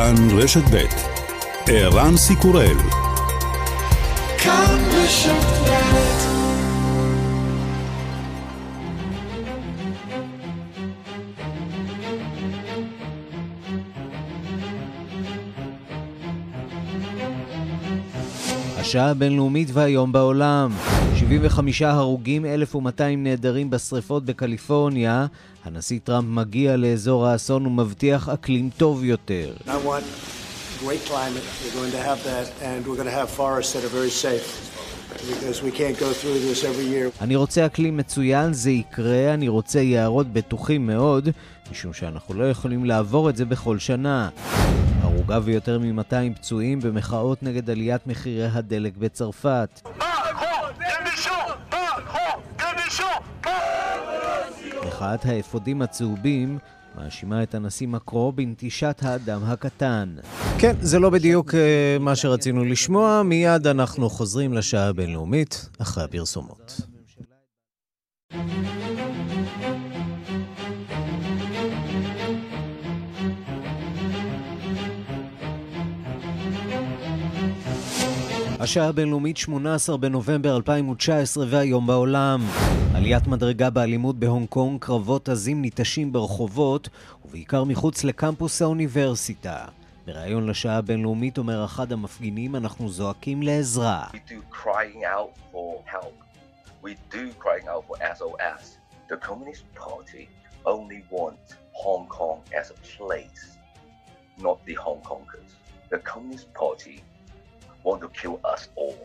כאן רשת ב' ערן סיקורל כאן רשת השעה הבינלאומית והיום בעולם. 75 הרוגים, 1,200 נעדרים בשריפות בקליפורניה. הנשיא טראמפ מגיע לאזור האסון ומבטיח אקלים טוב יותר. אני רוצה אקלים מצוין, זה יקרה, אני רוצה יערות בטוחים מאוד, משום שאנחנו לא יכולים לעבור את זה בכל שנה. הרוגה ויותר מ-200 פצועים במחאות נגד עליית מחירי הדלק בצרפת. מחאת האפודים הצהובים מאשימה את הנשיא מקרו בנטישת האדם הקטן. כן, זה לא בדיוק אה, מה שרצינו לשמוע, מיד אנחנו חוזרים לשעה הבינלאומית, אחרי הפרסומות. השעה הבינלאומית 18 בנובמבר 2019 והיום בעולם. עליית מדרגה באלימות בהונג קונג, קרבות עזים ניטשים ברחובות, ובעיקר מחוץ לקמפוס האוניברסיטה. בריאיון לשעה הבינלאומית אומר אחד המפגינים, אנחנו זועקים לעזרה. The Communist Party want to kill us all.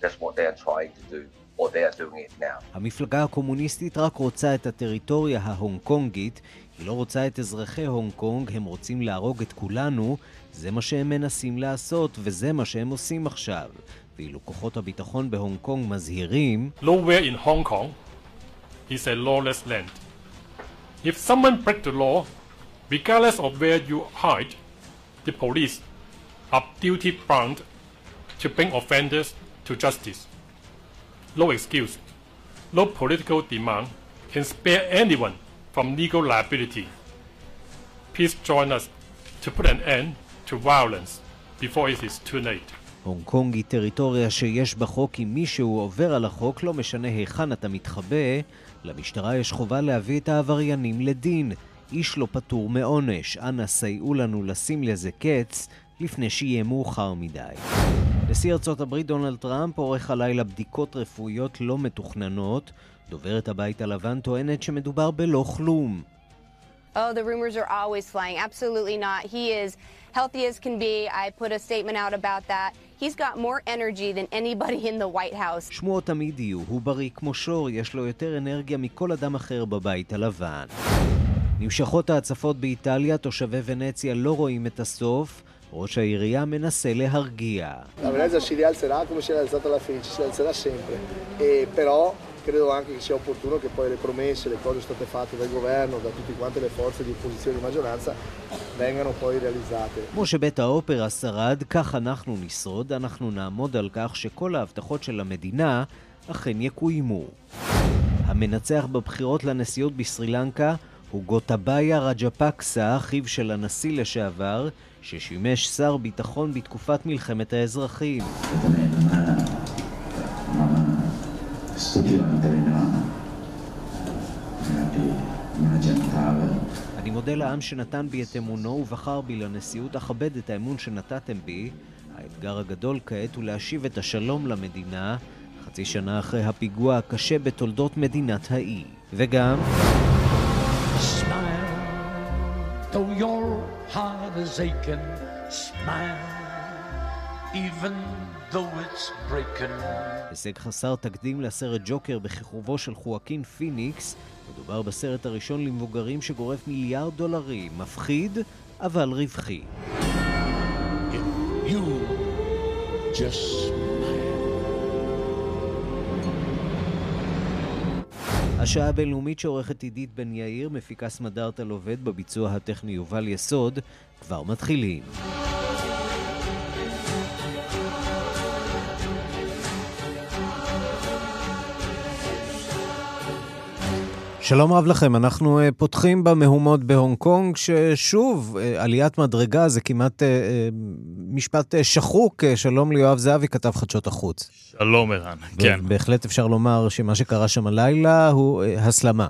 That's what they are trying to do. or they are doing it now. המפלגה הקומוניסטית רק רוצה את הטריטוריה ההונג קונגית, היא לא רוצה את אזרחי הונג קונג, הם רוצים להרוג את כולנו, זה מה שהם מנסים לעשות, וזה מה שהם עושים עכשיו. ואילו כוחות הביטחון בהונג קונג מזהירים Nowhere in Hong Kong is a lawless land. If someone break the law, regardless of where you hide, the police are duty bound to bring offenders to justice. No excuse, no political demand can spare anyone from legal liability. Please join us to put an end to violence before it is too late. הונג קונג היא טריטוריה שיש בה חוק אם מישהו עובר על החוק, לא משנה היכן אתה מתחבא, למשטרה יש חובה להביא את העבריינים לדין. איש לא פטור מעונש. אנא סייעו לנו לשים לזה קץ לפני שיהיה מאוחר מדי. נשיא ארצות הברית דונלד טראמפ עורך הלילה בדיקות רפואיות לא מתוכננות. דוברת הבית הלבן טוענת שמדובר בלא כלום. Oh, the rumors are always flying. Absolutely not. He is healthy as can be. I put a statement out about that. He's got more energy than anybody in the White House. שמועות תמיד יהיו, הוא בריא כמו שור, יש לו יותר אנרגיה מכל אדם אחר בבית הלבן. נמשכות ההצפות באיטליה, תושבי ונציה לא רואים את הסוף. ראש העירייה מנסה להרגיע. credo anche che sia opportuno che poi le promesse, le cose state fatte dal governo, da tutte quante le forze di opposizione e maggioranza, vengano poi realizzate. כמו שבית האופרה שרד, כך אנחנו נשרוד, אנחנו נעמוד על כך שכל ההבטחות של המדינה אכן יקוימו. המנצח בבחירות לנשיאות בסרי לנקה הוא גוטבאיה רג'פקסה, אחיו של הנשיא לשעבר, ששימש שר ביטחון בתקופת מלחמת האזרחים. אני מודה לעם שנתן בי את אמונו ובחר בי לנשיאות, אכבד את האמון שנתתם בי. האתגר הגדול כעת הוא להשיב את השלום למדינה, חצי שנה אחרי הפיגוע הקשה בתולדות מדינת האי. וגם... Though your heart is aching, smile, even though it's breaking. הישג חסר תקדים לסרט ג'וקר בכיכובו של חואקין פיניקס. מדובר בסרט הראשון למבוגרים שגורף מיליארד דולרים. מפחיד, אבל רווחי. If you just השעה הבינלאומית שעורכת עידית בן יאיר, מפיקה סמדארטה עובד בביצוע הטכני יובל יסוד, כבר מתחילים. שלום רב לכם, אנחנו uh, פותחים במהומות בהונג קונג, ששוב, uh, עליית מדרגה זה כמעט uh, משפט שחוק. שלום ליואב זהבי, כתב חדשות החוץ. שלום ערן, כן. בהחלט אפשר לומר שמה שקרה שם הלילה הוא הסלמה.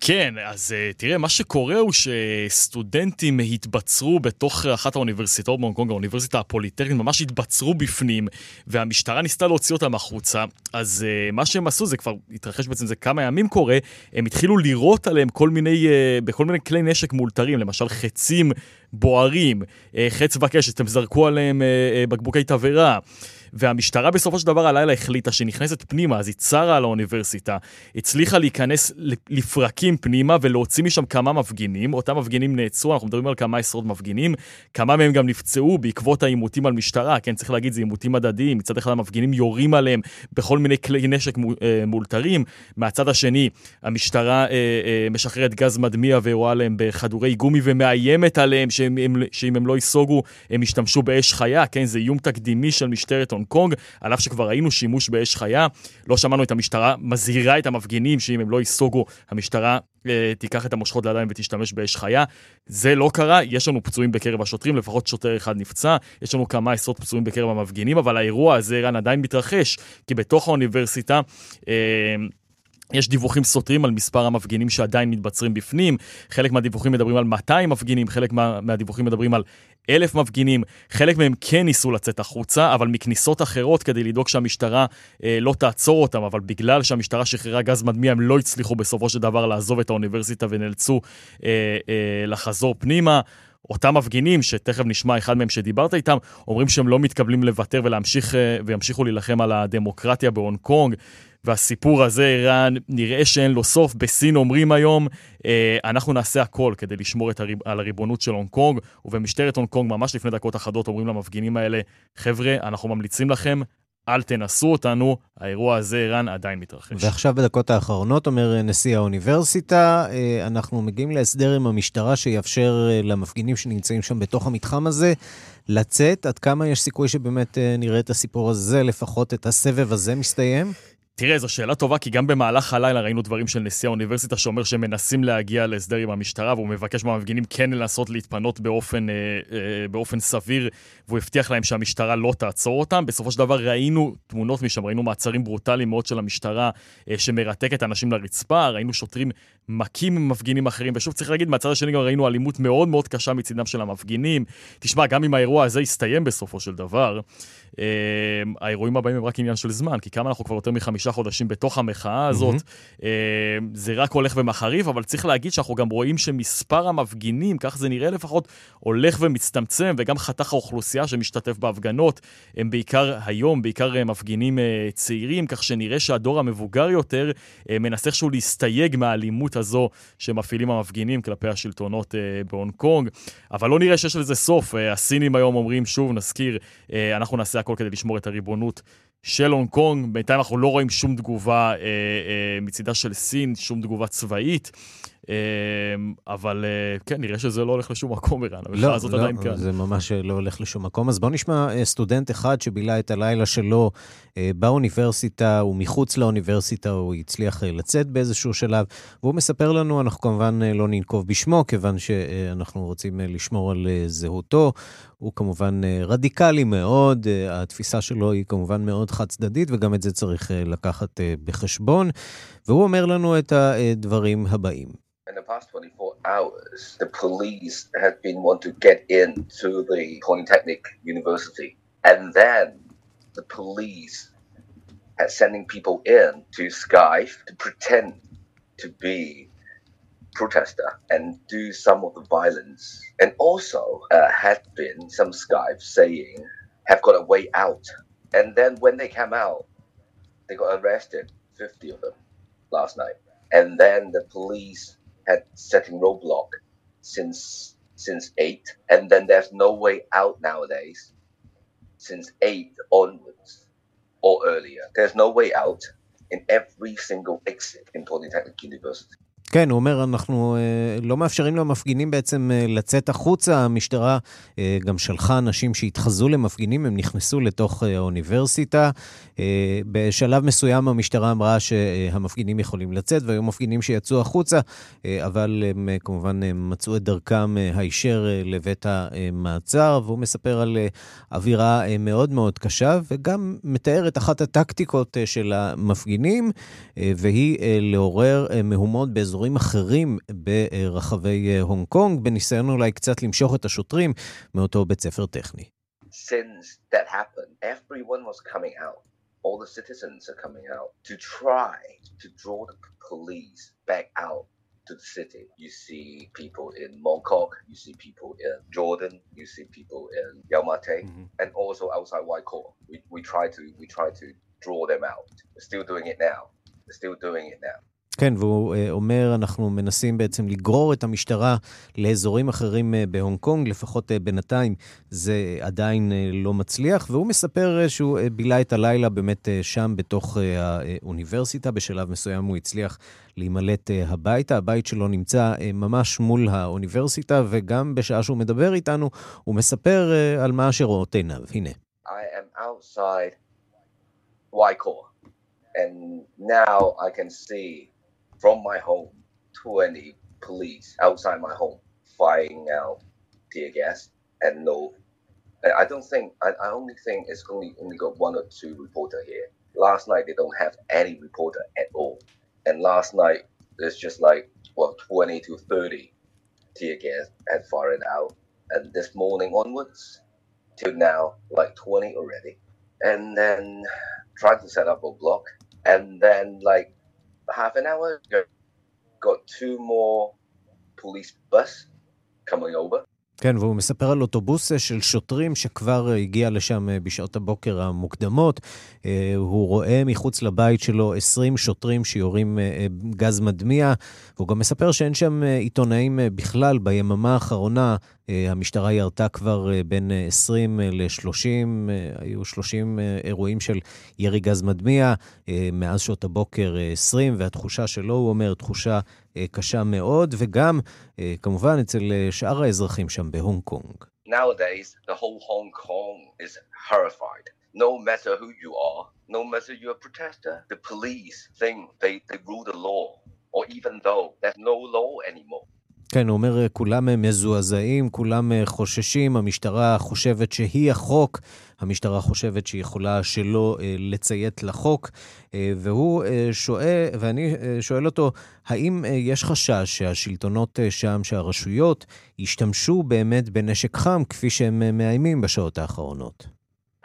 כן, אז uh, תראה, מה שקורה הוא שסטודנטים התבצרו בתוך אחת האוניברסיטאות בהונג קונג, האוניברסיטה הפוליטרנית, ממש התבצרו בפנים, והמשטרה ניסתה להוציא אותם החוצה. אז uh, מה שהם עשו, זה כבר התרחש בעצם, זה כמה ימים קורה, הם התחילו לירות עליהם כל מיני, uh, בכל מיני כלי נשק מאולתרים, למשל חצים בוערים, חץ וקשת, הם זרקו עליהם בקבוקי תבערה. והמשטרה בסופו של דבר הלילה החליטה שהיא נכנסת פנימה, אז היא צרה על האוניברסיטה, הצליחה להיכנס לפרקים פנימה ולהוציא משם כמה מפגינים. אותם מפגינים נעצרו, אנחנו מדברים על כמה עשרות מפגינים, כמה מהם גם נפצעו בעקבות העימותים על משטרה, כן, צריך להגיד, זה עימותים הדדיים, מצד אחד המפגינים יורים עליהם בכל מיני כלי נשק אה, מאולתרים, מהצד השני, המשטרה אה, אה, משחררת גז מדמיע ורואה עליהם בכדורי גומי ומאיימת עליהם שאם הם, שאם הם לא ייסוגו, הם ישתמשו באש חיה, כן, זה איום תקדימי של משטרת הונג קונג, על אף שכבר ראינו שימוש באש חיה. לא שמענו את המשטרה מזהירה את המפגינים שאם הם לא ייסוגו, המשטרה אה, תיקח את המושכות לידיים ותשתמש באש חיה. זה לא קרה, יש לנו פצועים בקרב השוטרים, לפחות שוטר אחד נפצע, יש לנו כמה עשרות פצועים בקרב המפגינים, אבל האירוע הזה, ערן, עדיין מתרחש, כי בתוך האוניברסיטה... אה, יש דיווחים סותרים על מספר המפגינים שעדיין מתבצרים בפנים, חלק מהדיווחים מדברים על 200 מפגינים, חלק מה, מהדיווחים מדברים על אלף מפגינים, חלק מהם כן ניסו לצאת החוצה, אבל מכניסות אחרות כדי לדאוג שהמשטרה אה, לא תעצור אותם, אבל בגלל שהמשטרה שחררה גז מדמיע, הם לא הצליחו בסופו של דבר לעזוב את האוניברסיטה ונאלצו אה, אה, לחזור פנימה. אותם מפגינים, שתכף נשמע אחד מהם שדיברת איתם, אומרים שהם לא מתקבלים לוותר ולהמשיך, אה, וימשיכו להילחם על הדמוקרטיה בהונג קונג. והסיפור הזה, ערן, נראה שאין לו סוף. בסין אומרים היום, אה, אנחנו נעשה הכל כדי לשמור הריב, על הריבונות של הונג קונג, ובמשטרת הונג קונג, ממש לפני דקות אחדות, אומרים למפגינים האלה, חבר'ה, אנחנו ממליצים לכם, אל תנסו אותנו, האירוע הזה, ערן, עדיין מתרחש. ועכשיו בדקות האחרונות, אומר נשיא האוניברסיטה, אה, אנחנו מגיעים להסדר עם המשטרה שיאפשר אה, למפגינים שנמצאים שם בתוך המתחם הזה לצאת. עד כמה יש סיכוי שבאמת אה, נראה את הסיפור הזה, לפחות את הסבב הזה מסתיים? תראה, זו שאלה טובה, כי גם במהלך הלילה ראינו דברים של נשיא האוניברסיטה שאומר שהם מנסים להגיע להסדר עם המשטרה, והוא מבקש מהמפגינים כן לנסות להתפנות באופן, אה, אה, באופן סביר, והוא הבטיח להם שהמשטרה לא תעצור אותם. בסופו של דבר ראינו תמונות משם, ראינו מעצרים ברוטליים מאוד של המשטרה אה, שמרתקת אנשים לרצפה, ראינו שוטרים מכים מפגינים אחרים, ושוב צריך להגיד, מהצד השני גם ראינו אלימות מאוד מאוד קשה מצידם של המפגינים. תשמע, גם אם האירוע הזה יסתיים בסופו של דבר, אה, האירועים הבאים הם רק עניין של זמן, כי כמה אנחנו כבר יותר מחמישה חודשים בתוך המחאה הזאת, mm-hmm. אה, זה רק הולך ומחריף, אבל צריך להגיד שאנחנו גם רואים שמספר המפגינים, כך זה נראה לפחות, הולך ומצטמצם, וגם חתך האוכלוסייה שמשתתף בהפגנות, הם בעיקר היום, בעיקר אה, מפגינים אה, צעירים, כך שנראה שהדור המבוגר יותר אה, מנסה איכשהו להסתייג מהאלימות הזו שמפעילים המפגינים כלפי השלטונות אה, בהונג קונג, אבל לא נראה שיש לזה סוף. הסינים היום אומרים, שוב, נזכיר, אנחנו נעשה הכל כדי לשמור את הריבונות של הונג קונג. בינתיים אנחנו לא רואים שום תגובה אה, אה, מצידה של סין, שום תגובה צבאית. אה, אבל אה, כן, נראה שזה לא הולך לשום מקום, ערן. לא, הזאת לא, עדיין כאן. זה ממש לא הולך לשום מקום. אז בואו נשמע אה, סטודנט אחד שבילה את הלילה שלו באוניברסיטה, ומחוץ לאוניברסיטה, הוא הצליח לצאת באיזשהו שלב, והוא מספר לנו, אנחנו כמובן לא ננקוב בשמו, כיוון שאנחנו רוצים לשמור על זהותו. הוא כמובן רדיקלי מאוד, התפיסה שלו היא כמובן מאוד חד-צדדית, וגם את זה צריך לקחת בחשבון. והוא אומר לנו את הדברים הבאים. in the past 24 hours, the police had been want to get into the Polytechnic University. And then the police had sending people in to Skype to pretend to be protester and do some of the violence. And also uh, had been some Skype saying have got a way out. And then when they came out, they got arrested, 50 of them last night. And then the police had setting roadblock since since eight, and then there's no way out nowadays since eight onwards or earlier. There's no way out in every single exit in Polytechnic University. כן, הוא אומר, אנחנו אה, לא מאפשרים למפגינים בעצם אה, לצאת החוצה. המשטרה אה, גם שלחה אנשים שהתחזו למפגינים, הם נכנסו לתוך האוניברסיטה. בשלב מסוים המשטרה אמרה שהמפגינים יכולים לצאת, והיו מפגינים שיצאו החוצה, אבל הם כמובן מצאו את דרכם הישר לבית המעצר, והוא מספר על אווירה מאוד מאוד קשה, וגם מתאר את אחת הטקטיקות של המפגינים, והיא לעורר מהומות באזור... באזורים אחרים ברחבי הונג קונג, בניסיון אולי קצת למשוך את השוטרים מאותו בית ספר טכני. Since that happened, everyone was coming out. All the citizens are coming out to try to draw the police back out to the city. You see people in Mongkok, you see people in Jordan, you see people in Yalmate, mm-hmm. and also outside Waikor. We, we try to we try to draw them out. We're still doing it now. We're still doing it now. כן, והוא uh, אומר, אנחנו מנסים בעצם לגרור את המשטרה לאזורים אחרים uh, בהונג קונג, לפחות uh, בינתיים זה עדיין לא מצליח, והוא מספר שהוא בילה את הלילה באמת שם בתוך האוניברסיטה, בשלב מסוים הוא הצליח להימלט הביתה. הבית שלו נמצא ממש מול האוניברסיטה, וגם בשעה שהוא מדבר איתנו, הוא מספר על מה שרואות עיניו. הנה. And now I can see from my home, 20 police outside my home firing out tear gas and no. I don't think, I, I only think it's only, only got one or two reporter here. Last night, they don't have any reporter at all. And last night, it's just like, well, 20 to 30 tear gas had fired out. And this morning onwards, till now, like 20 already. And then trying to set up a block. And then, like, half an hour ago, got two more police bus coming over. כן, והוא מספר על אוטובוס של שוטרים שכבר הגיע לשם בשעות הבוקר המוקדמות. אה, הוא רואה מחוץ לבית שלו 20 שוטרים שיורים אה, גז מדמיע. והוא גם מספר שאין שם עיתונאים בכלל. ביממה האחרונה המשטרה ירתה כבר בין 20 ל-30, היו 30 אירועים של ירי גז מדמיע, מאז שעות הבוקר 20, והתחושה שלו, הוא אומר, תחושה קשה מאוד, וגם כמובן אצל שאר האזרחים שם בהונג קונג. Nowadays, the whole Hong Kong is horrified. No matter who you are, no matter you're a protester, the police think they, they rule the law, or even though there's no law anymore. כן, הוא אומר, כולם מזועזעים, כולם חוששים, המשטרה חושבת שהיא החוק, המשטרה חושבת שהיא יכולה שלא אה, לציית לחוק, אה, והוא אה, שואל, ואני שואל אותו, האם יש חשש שהשלטונות שם, שהרשויות, ישתמשו באמת בנשק חם, כפי שהם מאיימים בשעות האחרונות?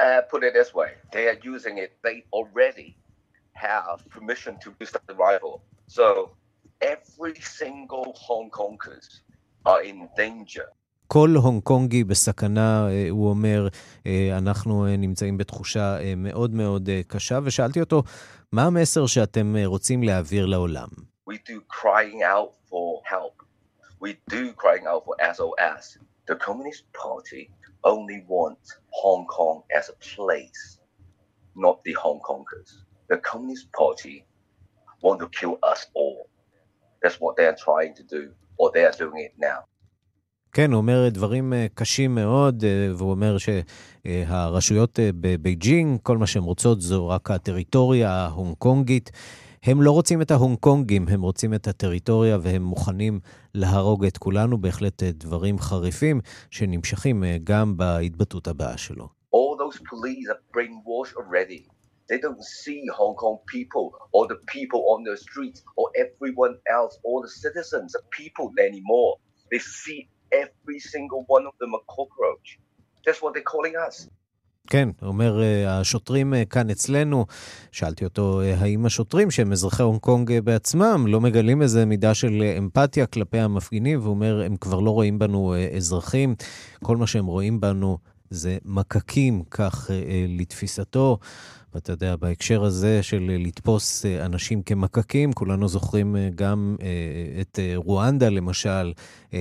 Uh, put it this way, they are using it, they every single Hong Kongers are in danger. כל הונג קונגי בסכנה, אה, הוא אומר, אה, אנחנו אה, נמצאים בתחושה מאוד מאוד קשה, ושאלתי אותו, מה המסר שאתם רוצים להעביר לעולם? We do crying out for help. We do crying out for SOS. The Communist Party only wants Hong Kong as a place, not the Hong Kongers. The Communist Party want to kill us all. That's what they are trying to do, or they are doing it now. כן, הוא אומר דברים אה, קשים מאוד, אה, והוא אומר שהרשויות אה, בבייג'ינג, כל מה שהן רוצות זו רק הטריטוריה ההונג קונגית. הם לא רוצים את ההונג קונגים, הם רוצים את הטריטוריה והם מוכנים להרוג את כולנו. בהחלט דברים חריפים שנמשכים גם בהתבטאות הבאה שלו. All those police are brainwashed already. They don't see Hong Kong people or the people on the streets or everyone else or the citizens, the people anymore. They see every single one of them a cockroach. That's what they're calling us. כן, אומר, השוטרים כאן אצלנו, שאלתי אותו, האם השוטרים שהם אזרחי הונג קונג בעצמם לא מגלים איזה מידה של אמפתיה כלפי המפגינים, והוא אומר, הם כבר לא רואים בנו אזרחים, כל מה שהם רואים בנו זה מקקים, כך לתפיסתו. אתה יודע, בהקשר הזה של לתפוס אנשים כמקקים, כולנו זוכרים גם את רואנדה, למשל,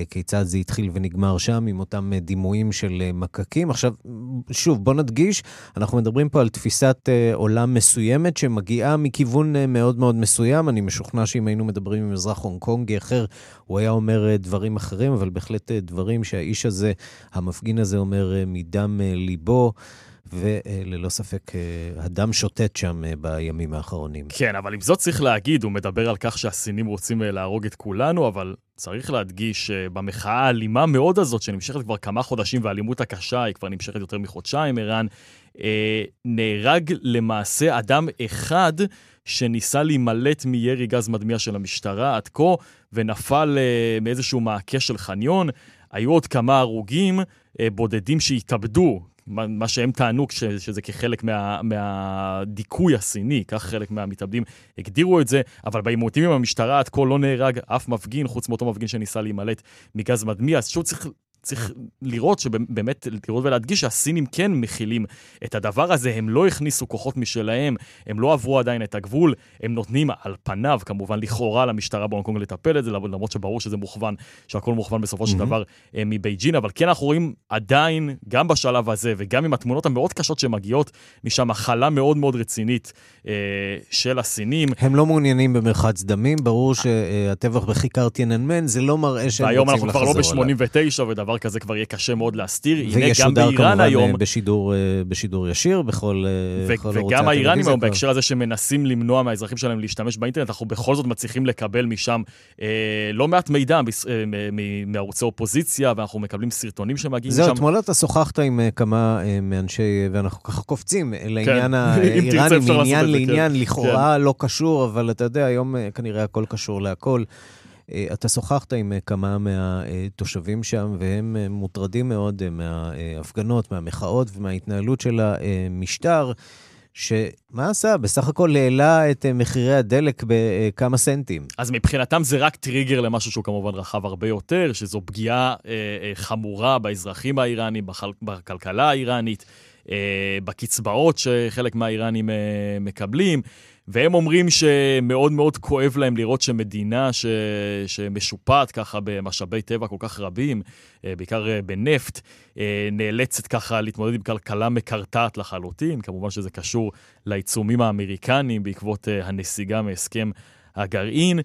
כיצד זה התחיל ונגמר שם עם אותם דימויים של מקקים. עכשיו, שוב, בוא נדגיש, אנחנו מדברים פה על תפיסת עולם מסוימת שמגיעה מכיוון מאוד מאוד מסוים. אני משוכנע שאם היינו מדברים עם אזרח הונג קונגי אחר, הוא היה אומר דברים אחרים, אבל בהחלט דברים שהאיש הזה, המפגין הזה, אומר מדם ליבו. וללא ספק הדם שוטט שם בימים האחרונים. כן, אבל עם זאת צריך להגיד, הוא מדבר על כך שהסינים רוצים להרוג את כולנו, אבל צריך להדגיש שבמחאה האלימה מאוד הזאת, שנמשכת כבר כמה חודשים, והאלימות הקשה היא כבר נמשכת יותר מחודשיים, ערן, נהרג למעשה אדם אחד שניסה להימלט מירי גז מדמיע של המשטרה עד כה, ונפל מאיזשהו מעקה של חניון. היו עוד כמה הרוגים בודדים שהתאבדו מה, מה שהם טענו ש, שזה כחלק מה, מהדיכוי הסיני, כך חלק מהמתאבדים הגדירו את זה, אבל בעימותים עם המשטרה עד כה לא נהרג אף מפגין, חוץ מאותו מפגין שניסה להימלט מגז מדמיע, אז שוב צריך צריך לראות שבאמת, לראות ולהדגיש שהסינים כן מכילים את הדבר הזה, הם לא הכניסו כוחות משלהם, הם לא עברו עדיין את הגבול, הם נותנים על פניו, כמובן, לכאורה למשטרה בהונג קונג לטפל את זה, למרות שברור שזה מוכוון, שהכל מוכוון בסופו של דבר אה, מבייג'ינג, אבל כן אנחנו רואים עדיין, גם בשלב הזה וגם עם התמונות המאוד קשות שמגיעות משם, הכלה מאוד מאוד רצינית אה, של הסינים. הם לא מעוניינים במרחץ דמים, ברור שהטבח בכיכר טייננמן, זה לא מראה שהם רוצים לחזור עליו. והיום אנחנו כבר לא ב-89 ודבר דבר כזה כבר יהיה קשה מאוד להסתיר. הנה, גם באיראן היום... וישודר בשידור, אה, בשידור ישיר בכל, ו- בכל וגם האיראנים היום, בהקשר הזה שמנסים למנוע מהאזרחים שלהם להשתמש באינטרנט, אנחנו בכל זאת מצליחים לקבל משם אה, לא מעט מידע אה, מערוצי אופוזיציה, ואנחנו מקבלים סרטונים שמגיעים זהו, משם. זהו, אתמול אתה שוחחת עם אה, כמה אה, מאנשי, ואנחנו ככה קופצים לעניין כן. האיראני, מעניין לעניין, כן. לכאורה כן. לא קשור, אבל אתה יודע, היום כנראה הכל קשור להכל. אה, אתה שוחחת עם אה, כמה מהתושבים שם, והם אה, מוטרדים מאוד מההפגנות, מהמחאות ומההתנהלות של המשטר. שמה עשה? בסך הכל העלה את מחירי הדלק בכמה סנטים. אז מבחינתם זה רק טריגר למשהו שהוא כמובן רחב הרבה יותר, שזו פגיעה חמורה באזרחים האיראנים, בכל, בכלכלה האיראנית, בקצבאות שחלק מהאיראנים מקבלים. והם אומרים שמאוד מאוד כואב להם לראות שמדינה ש... שמשופעת ככה במשאבי טבע כל כך רבים, אה, בעיקר אה, בנפט, אה, נאלצת ככה להתמודד עם כלכלה מקרטעת לחלוטין. כמובן שזה קשור לעיצומים האמריקניים בעקבות הנסיגה מהסכם הגרעין,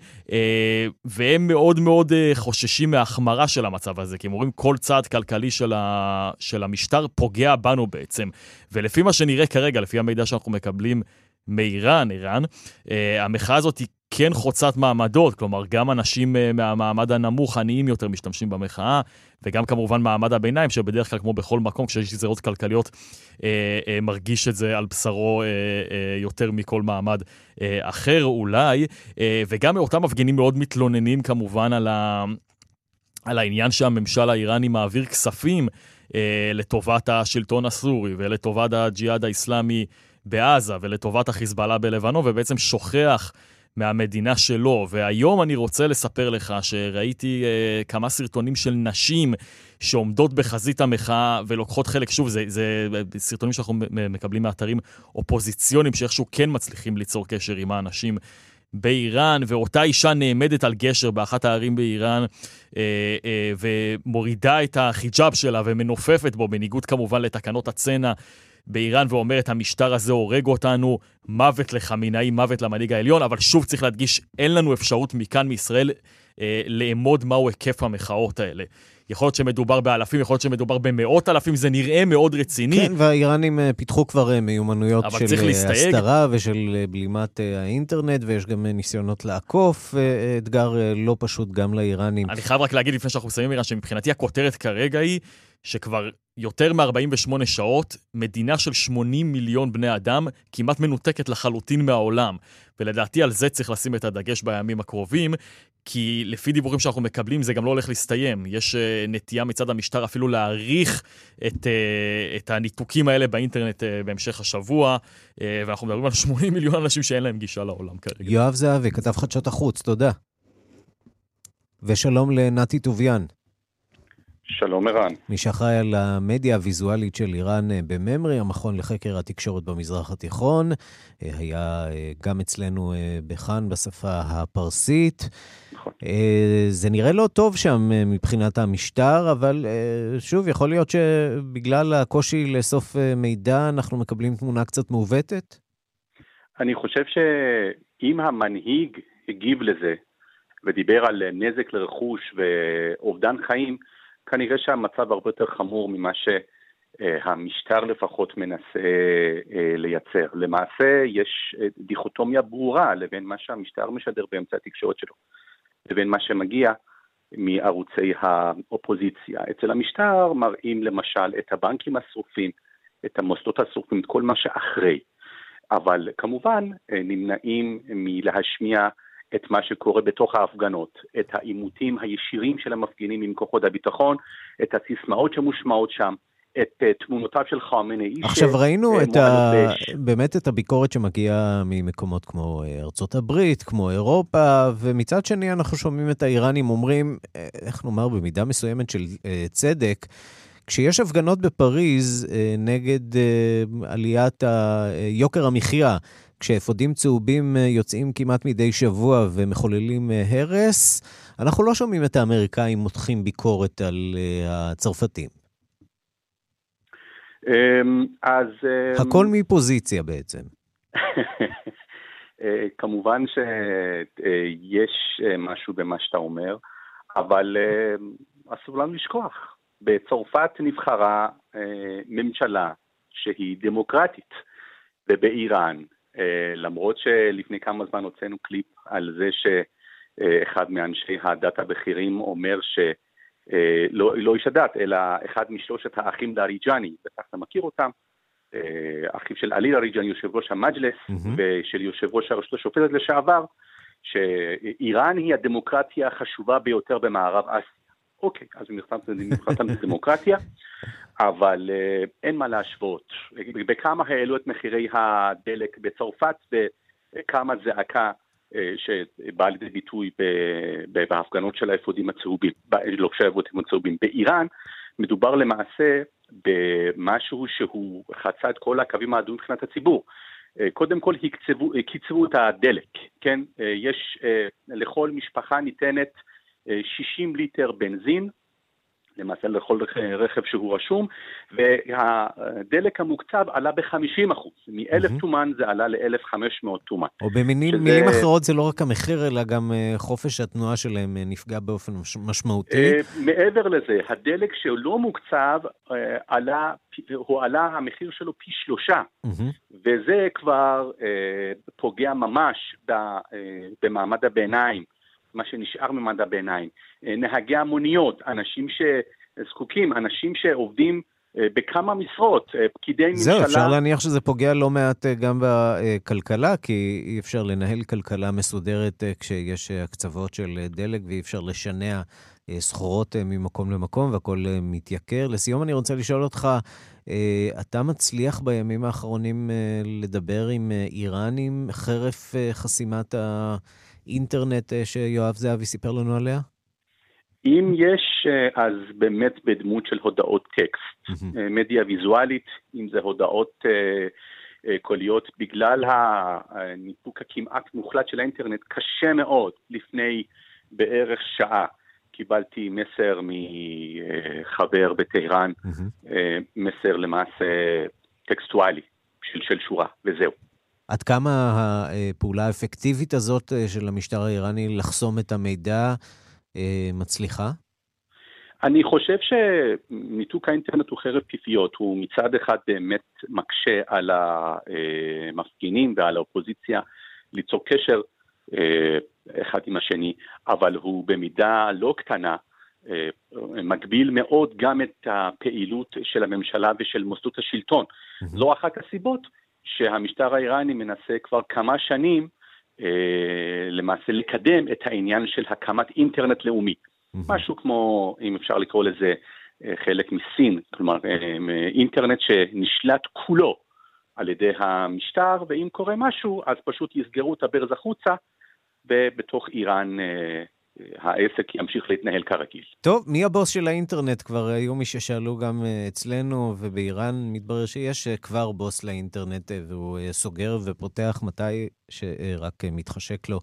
והם מאוד מאוד חוששים מההחמרה של המצב הזה, כי הם אומרים כל צעד כלכלי של, ה... של המשטר פוגע בנו בעצם. ולפי מה שנראה כרגע, לפי המידע שאנחנו מקבלים מאיראן, איראן, uh, המחאה הזאת היא כן חוצת מעמדות, כלומר, גם אנשים uh, מהמעמד הנמוך, עניים יותר, משתמשים במחאה, וגם כמובן מעמד הביניים, שבדרך כלל, כמו בכל מקום, כשיש גזירות כלכליות, uh, uh, מרגיש את זה על בשרו uh, uh, יותר מכל מעמד uh, אחר אולי, uh, וגם אותם מפגינים מאוד מתלוננים כמובן על, ה... על העניין שהממשל האיראני מעביר כספים uh, לטובת השלטון הסורי ולטובת הג'יהאד האיסלאמי. בעזה ולטובת החיזבאללה בלבנון, ובעצם שוכח מהמדינה שלו. והיום אני רוצה לספר לך שראיתי אה, כמה סרטונים של נשים שעומדות בחזית המחאה ולוקחות חלק, שוב, זה, זה סרטונים שאנחנו מקבלים מאתרים אופוזיציוניים שאיכשהו כן מצליחים ליצור קשר עם האנשים. באיראן, ואותה אישה נעמדת על גשר באחת הערים באיראן, אה, אה, ומורידה את החיג'אב שלה ומנופפת בו, בניגוד כמובן לתקנות הצנע באיראן ואומרת, המשטר הזה הורג אותנו, מוות לחמינאי, מוות למנהיג העליון, אבל שוב צריך להדגיש, אין לנו אפשרות מכאן, מישראל, אה, לאמוד מהו היקף המחאות האלה. יכול להיות שמדובר באלפים, יכול להיות שמדובר במאות אלפים, זה נראה מאוד רציני. כן, והאיראנים אה, פיתחו כבר אה, מיומנויות של אה, הסתרה ושל בלימת האינטרנט, ויש גם ניסיונות לעקוף, אתגר לא פשוט גם לאיראנים. אני חייב רק להגיד לפני שאנחנו מסיימים, איראן, שמבחינתי הכותרת כרגע היא שכבר יותר מ-48 שעות, מדינה של 80 מיליון בני אדם כמעט מנותקת לחלוטין מהעולם. ולדעתי על זה צריך לשים את הדגש בימים הקרובים, כי לפי דיווחים שאנחנו מקבלים זה גם לא הולך להסתיים. יש uh, נטייה מצד המשטר אפילו להעריך את, uh, את הניתוקים האלה באינטרנט uh, בהמשך השבוע, ואנחנו מדברים על 80 מיליון אנשים שאין להם גישה לעולם כרגע. יואב זהבי, כתב חדשות החוץ, תודה. ושלום לנתי טוביאן. שלום ערן. מי שאחראי על המדיה הוויזואלית של איראן אה, בממרי, המכון לחקר התקשורת במזרח התיכון, אה, היה אה, גם אצלנו בכאן בשפה הפרסית. נכון. זה נראה לא טוב שם מבחינת המשטר, אבל שוב, יכול להיות שבגלל הקושי לאסוף מידע אנחנו מקבלים תמונה קצת מעוותת? אני חושב שאם המנהיג הגיב לזה ודיבר על נזק לרכוש ואובדן חיים, כנראה שהמצב הרבה יותר חמור ממה שהמשטר לפחות מנסה אה, לייצר. למעשה יש אה, דיכוטומיה ברורה לבין מה שהמשטר משדר באמצעי התקשורת שלו, לבין מה שמגיע מערוצי האופוזיציה. אצל המשטר מראים למשל את הבנקים השרופים, את המוסדות השרופים, את כל מה שאחרי. אבל כמובן אה, נמנעים מלהשמיע את מה שקורה בתוך ההפגנות, את העימותים הישירים של המפגינים עם כוחות הביטחון, את הסיסמאות שמושמעות שם. את uh, תמונותיו של חמינאי. עכשיו ש... ראינו את ה... באמת את הביקורת שמגיעה ממקומות כמו אה, ארצות הברית, כמו אירופה, ומצד שני אנחנו שומעים את האיראנים אומרים, אה, איך נאמר, במידה מסוימת של צדק, כשיש הפגנות בפריז נגד עליית. יוקר המחיה, כשאפודים צהובים אה, יוצאים כמעט מדי שבוע ומחוללים אה, הרס, אנחנו לא שומעים את האמריקאים מותחים ביקורת על אה, הצרפתים. אמ, אז... אמ, הכל מפוזיציה בעצם. כמובן שיש משהו במה שאתה אומר, אבל אסור לנו לשכוח. בצרפת נבחרה ממשלה שהיא דמוקרטית, ובאיראן למרות שלפני כמה זמן הוצאנו קליפ על זה שאחד מאנשי הדת הבכירים אומר שלא לא איש הדת, אלא אחד משלושת האחים דאריג'אני, בטח אתה מכיר אותם, אה, אחיו של עלי דאריג'אני, יושב ראש המג'לס, mm-hmm. ושל יושב ראש הרשות השופטת לשעבר, שאיראן היא הדמוקרטיה החשובה ביותר במערב אסיה. אוקיי, אז מבחינתם זה דמוקרטיה, אבל uh, אין מה להשוות. בכמה העלו את מחירי הדלק בצרפת וכמה זעקה אה, שבאה לידי ביטוי בהפגנות של האפודים הצהובים, לא של האפודים הצהובים. באיראן מדובר למעשה במשהו שהוא חצה את כל הקווים האדומים מבחינת הציבור. אה, קודם כל הקציבו, קיצרו את הדלק, כן? יש, לכל משפחה ניתנת 60 ליטר בנזין, למעשה לכל רכב שהוא רשום, והדלק המוקצב עלה ב-50 אחוז, מ-1,000 טומן זה עלה ל-1,500 טומן. או במילים שזה... אחרות זה לא רק המחיר, אלא גם אה, חופש התנועה שלהם אה, נפגע באופן משמעותי. אה, מעבר לזה, הדלק שלא מוקצב, עלה, הוא עלה המחיר שלו פי שלושה, וזה כבר פוגע ממש במעמד הביניים. מה שנשאר ממד הביניים. אה, נהגי המוניות, אנשים שזקוקים, אנשים שעובדים אה, בכמה משרות, אה, פקידי ממשלה. זהו, אפשר להניח שזה פוגע לא מעט גם בכלכלה, כי אי אפשר לנהל כלכלה מסודרת כשיש הקצוות של דלק ואי אפשר לשנע סחורות ממקום למקום והכול מתייקר. לסיום אני רוצה לשאול אותך, אתה מצליח בימים האחרונים לדבר עם איראנים חרף חסימת. אינטרנט אה, שיואב זהבי סיפר לנו עליה? אם יש, אה, אז באמת בדמות של הודעות טקסט, mm-hmm. מדיה ויזואלית, אם זה הודעות קוליות, בגלל הניפוק הכמעט מוחלט של האינטרנט, קשה מאוד לפני בערך שעה. קיבלתי מסר מחבר בטהרן, mm-hmm. מסר למעשה טקסטואלי של, של שורה, וזהו. עד כמה הפעולה האפקטיבית הזאת אה, של המשטר האיראני לחסום את המידע אה, מצליחה? אני חושב שניתוק האינטרנט הוא חרב פיפיות, הוא מצד אחד באמת מקשה על המפגינים ועל האופוזיציה ליצור קשר אה, אחד עם השני, אבל הוא במידה לא קטנה מגביל מאוד גם את הפעילות של הממשלה ושל מוסדות השלטון. זו אחת הסיבות שהמשטר האיראני מנסה כבר כמה שנים אה, למעשה לקדם את העניין של הקמת אינטרנט לאומי. Mm-hmm. משהו כמו, אם אפשר לקרוא לזה, אה, חלק מסין, כלומר אה, אינטרנט שנשלט כולו על ידי המשטר, ואם קורה משהו אז פשוט יסגרו את הברז החוצה, ובתוך איראן אה, העסק ימשיך להתנהל כרגיל. טוב, מי הבוס של האינטרנט? כבר היו מי ששאלו גם אה, אצלנו, ובאיראן מתברר שיש אה, כבר בוס לאינטרנט, אה, והוא סוגר ופותח מתי שרק מתחשק לו.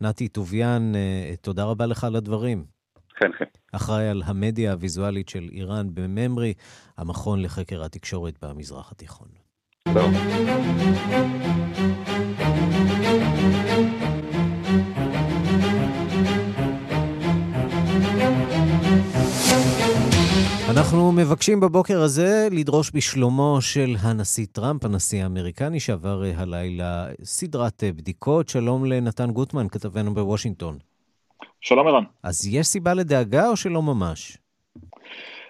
נתי טוביאן, תודה רבה לך על הדברים. כן, כן. אחראי על המדיה הוויזואלית של איראן בממרי, המכון לחקר התקשורת במזרח התיכון. טוב. אנחנו מבקשים בבוקר הזה לדרוש בשלומו של הנשיא טראמפ, הנשיא האמריקני, שעבר אה, הלילה סדרת אה, בדיקות. שלום לנתן גוטמן, כתבנו בוושינגטון. שלום ערן. אז יש סיבה לדאגה או שלא ממש?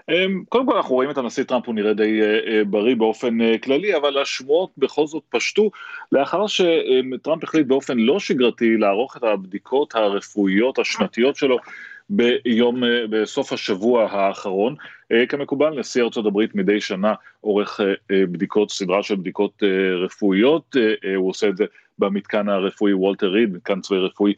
אמ, קודם כל אנחנו רואים את הנשיא טראמפ, הוא נראה די אה, בריא באופן כללי, אבל השמועות בכל זאת פשטו לאחר שטראמפ החליט באופן לא שגרתי לערוך את הבדיקות הרפואיות השנתיות שלו ביום, בסוף השבוע האחרון. אה, כמקובל, נשיא ארצות הברית מדי שנה עורך אה, בדיקות, סדרה של בדיקות רפואיות, הוא עושה את זה במתקן הרפואי וולטר ריד, מתקן צבאי רפואי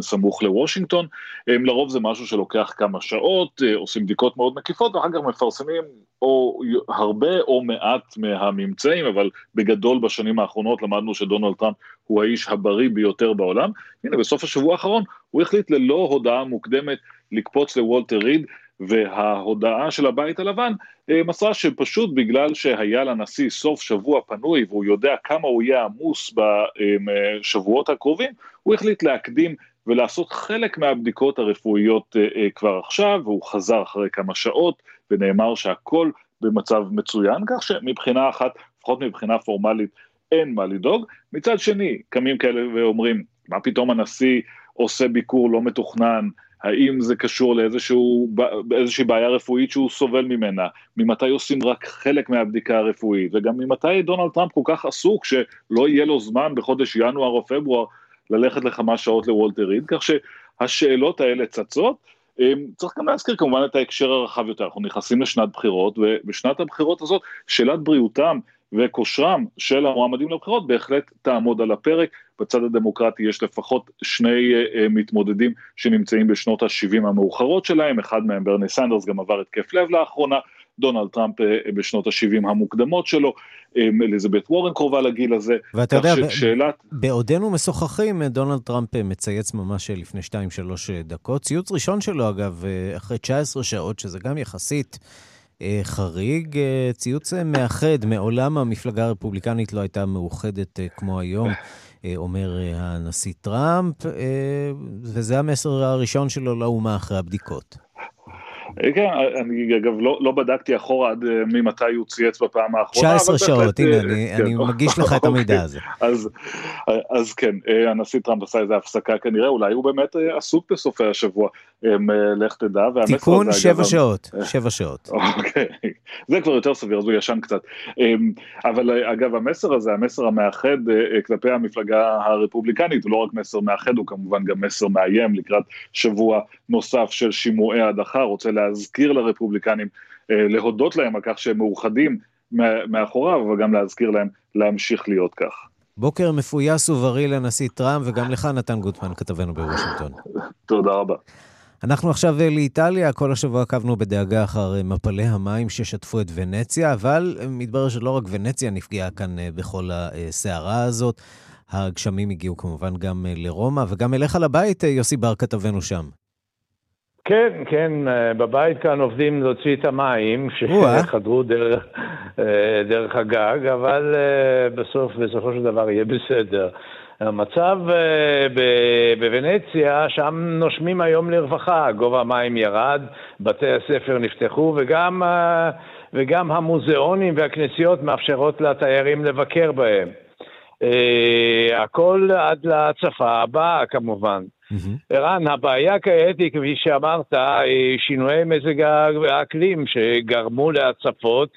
סמוך לוושינגטון. לרוב זה משהו שלוקח כמה שעות, עושים בדיקות מאוד מקיפות, ואחר כך מפרסמים או הרבה או מעט מהממצאים, אבל בגדול בשנים האחרונות למדנו שדונלד טראמפ הוא האיש הבריא ביותר בעולם. הנה, בסוף השבוע האחרון הוא החליט ללא הודעה מוקדמת לקפוץ לוולטר ריד, וההודעה של הבית הלבן אה, מסרה שפשוט בגלל שהיה לנשיא סוף שבוע פנוי והוא יודע כמה הוא יהיה עמוס בשבועות הקרובים, הוא החליט להקדים ולעשות חלק מהבדיקות הרפואיות אה, אה, כבר עכשיו, והוא חזר אחרי כמה שעות ונאמר שהכל במצב מצוין, כך שמבחינה אחת, לפחות מבחינה פורמלית, אין מה לדאוג. מצד שני, קמים כאלה ואומרים, מה פתאום הנשיא עושה ביקור לא מתוכנן, האם זה קשור לאיזושהי בעיה רפואית שהוא סובל ממנה, ממתי עושים רק חלק מהבדיקה הרפואית, וגם ממתי דונלד טראמפ כל כך עסוק שלא יהיה לו זמן בחודש ינואר או פברואר ללכת לכמה שעות לוולטר ריד, כך שהשאלות האלה צצות. צריך גם להזכיר כמובן את ההקשר הרחב יותר, אנחנו נכנסים לשנת בחירות, ובשנת הבחירות הזאת שאלת בריאותם וכושרם של המועמדים לבחירות בהחלט תעמוד על הפרק. בצד הדמוקרטי יש לפחות שני אה, מתמודדים שנמצאים בשנות ה-70 המאוחרות שלהם, אחד מהם ברני סנדרס גם עבר התקף לב לאחרונה, דונלד טראמפ אה, בשנות ה-70 המוקדמות שלו, אליזבת וורן קרובה לגיל הזה. ואתה יודע, שאלת... בעודנו משוחחים, דונלד טראמפ מצייץ ממש לפני 2-3 דקות. ציוץ ראשון שלו, אגב, אחרי 19 שעות, שזה גם יחסית... אה, חריג, אה, ציוץ אה, מאחד. מעולם המפלגה הרפובליקנית לא הייתה מאוחדת כמו היום, אומר הנשיא טראמפ, וזה המסר הראשון שלו לאומה אחרי הבדיקות. כן, אני אגב לא, לא בדקתי אחורה עד אה, ממתי הוא צייץ בפעם האחרונה. 19 שעות, הנה, אני, כן, אני מגיש לך את המידע אוקיי. הזה. אז, אז כן, אה, הנשיא טראמפ עשה איזה הפסקה כנראה, אולי הוא באמת אה, עסוק בסופי השבוע, לך תדע. תיקון שבע שעות, שבע שעות. אוקיי, זה כבר יותר סביר, אז הוא ישן קצת. אבל אגב, המסר הזה, המסר המאחד כלפי המפלגה הרפובליקנית, הוא לא רק מסר מאחד, הוא כמובן גם מסר מאיים לקראת שבוע נוסף של שימועי הדחה, רוצה להזכיר לרפובליקנים, אה, להודות להם על כך שהם מאוחדים מאחוריו, אבל גם להזכיר להם להמשיך להיות כך. בוקר מפויס ובריא לנשיא טראמפ, וגם לך, נתן גוטמן, כתבנו בוושינגטון. תודה רבה. אנחנו עכשיו אה, לאיטליה, כל השבוע עקבנו בדאגה אחר אה, מפלי המים ששטפו את ונציה, אבל מתברר שלא רק ונציה נפגעה כאן בכל הסערה הזאת. הגשמים הגיעו כמובן גם לרומא, וגם אליך לבית, יוסי בר כתבנו שם. כן, כן, אה, בבית כאן עובדים להוציא את המים שחדרו דרך, אה, דרך הגג, אבל אה, בסוף, בסופו של דבר יהיה בסדר. המצב בוונציה, שם נושמים היום לרווחה, גובה המים ירד, בתי הספר נפתחו וגם, וגם המוזיאונים והכנסיות מאפשרות לתיירים לבקר בהם. הכל עד להצפה הבאה כמובן. ערן, הבעיה כעת היא, כפי שאמרת, שינויי מזג האקלים שגרמו להצפות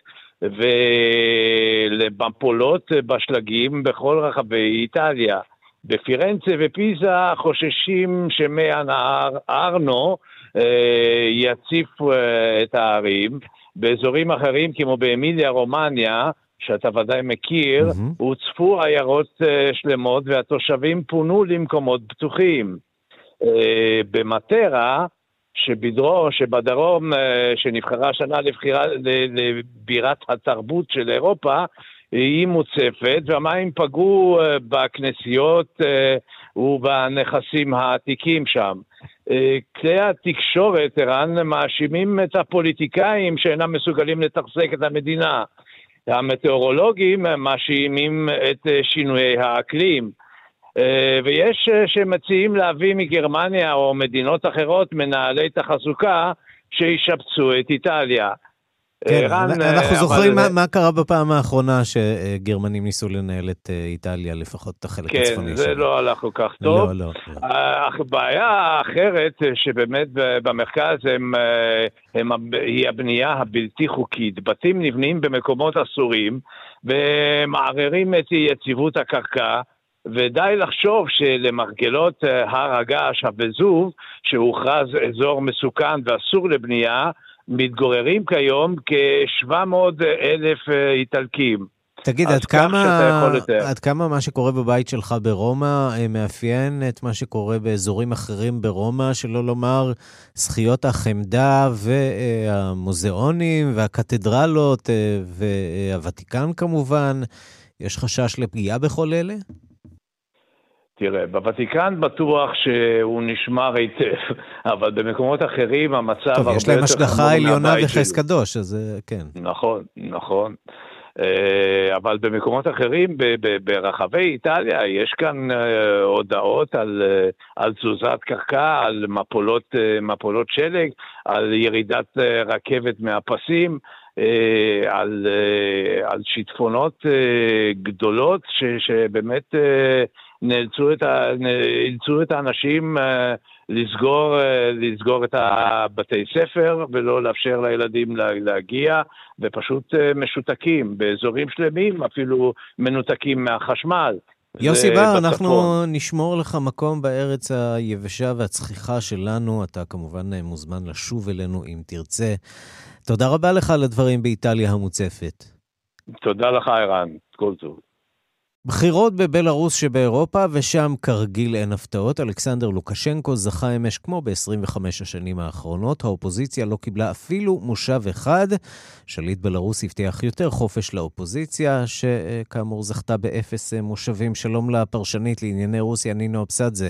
ולמפולות בשלגים בכל רחבי איטליה. בפירנצה ופיזה חוששים שמי הנהר ארנו אה, יציף אה, את הערים. באזורים אחרים, כמו באמיליה רומניה, שאתה ודאי מכיר, mm-hmm. הוצפו עיירות uh, שלמות והתושבים פונו למקומות בטוחים. במטרה, שבדרו, שבדרום, שנבחרה השנה לבחירה, לבירת התרבות של אירופה, היא מוצפת, והמים פגעו בכנסיות ובנכסים העתיקים שם. כלי התקשורת, ערן, מאשימים את הפוליטיקאים שאינם מסוגלים לתחזק את המדינה. המטאורולוגים מאשימים את שינויי האקלים. ויש שמציעים להביא מגרמניה או מדינות אחרות מנהלי תחזוקה שישפצו את איטליה. כן, רן, אנחנו זוכרים אבל... מה, מה קרה בפעם האחרונה שגרמנים ניסו לנהל את אה, איטליה, לפחות את החלק כן, הצפוני שלו. כן, זה לא הלך כל כך טוב. לא, לא. אך בעיה האחרת, אה, שבאמת במרכז הם, אה, הם, היא הבנייה הבלתי חוקית. בתים נבנים במקומות אסורים ומערערים את יציבות הקרקע. ודי לחשוב שלמרגלות הר הגעש הווזוב, שהוכרז אזור מסוכן ואסור לבנייה, מתגוררים כיום כ-700 אלף אה, איטלקים. תגיד, עד כמה, עד כמה מה שקורה בבית שלך ברומא אה, מאפיין את מה שקורה באזורים אחרים ברומא, שלא לומר זכיות החמדה והמוזיאונים והקתדרלות אה, והוותיקן כמובן? יש חשש לפגיעה בכל אלה? תראה, בוותיקן בטוח שהוא נשמר היטב, אבל במקומות אחרים המצב הרבה יותר טוב, יש להם השגחה עליונה וחס קדוש, אז אה, כן. נכון, נכון. אה, אבל במקומות אחרים, ברחבי איטליה, יש כאן אה, הודעות על, על תזוזת קרקע, על מפולות, מפולות שלג, על ירידת רכבת מהפסים. על, על שיטפונות גדולות ש, שבאמת נאלצו את, ה, נאלצו את האנשים אה, לסגור, אה, לסגור את הבתי ספר ולא לאפשר לילדים להגיע, ופשוט אה, משותקים באזורים שלמים, אפילו מנותקים מהחשמל. יוסי בר, אנחנו נשמור לך מקום בארץ היבשה והצחיחה שלנו. אתה כמובן מוזמן לשוב אלינו אם תרצה. תודה רבה לך על הדברים באיטליה המוצפת. תודה לך, ערן. כל טוב. בחירות בבלארוס שבאירופה, ושם כרגיל אין הפתעות. אלכסנדר לוקשנקו זכה אמש כמו ב-25 השנים האחרונות. האופוזיציה לא קיבלה אפילו מושב אחד. שליט בלארוס הבטיח יותר חופש לאופוזיציה, שכאמור זכתה באפס מושבים. שלום לפרשנית לענייני רוסיה, נינו אבסדזה.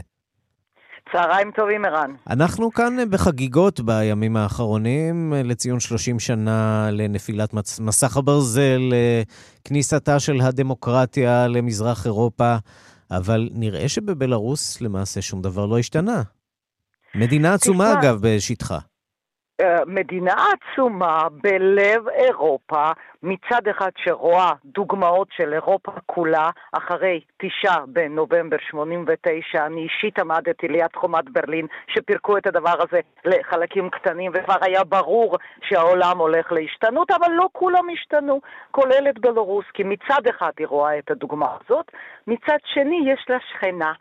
צהריים טובים, ערן. אנחנו כאן בחגיגות בימים האחרונים לציון 30 שנה לנפילת מסך הברזל, כניסתה של הדמוקרטיה למזרח אירופה, אבל נראה שבבלארוס למעשה שום דבר לא השתנה. מדינה עצומה, אגב, בשטחה. אה, מדינה עצומה בלב אירופה, מצד אחד שרואה דוגמאות של אירופה כולה, אחרי תשעה בנובמבר 89, אני אישית עמדתי ליד חומת ברלין, שפירקו את הדבר הזה לחלקים קטנים, וכבר היה ברור שהעולם הולך להשתנות, אבל לא כולם השתנו, כולל את בלרוס, כי מצד אחד היא רואה את הדוגמה הזאת, מצד שני יש לה שכנה.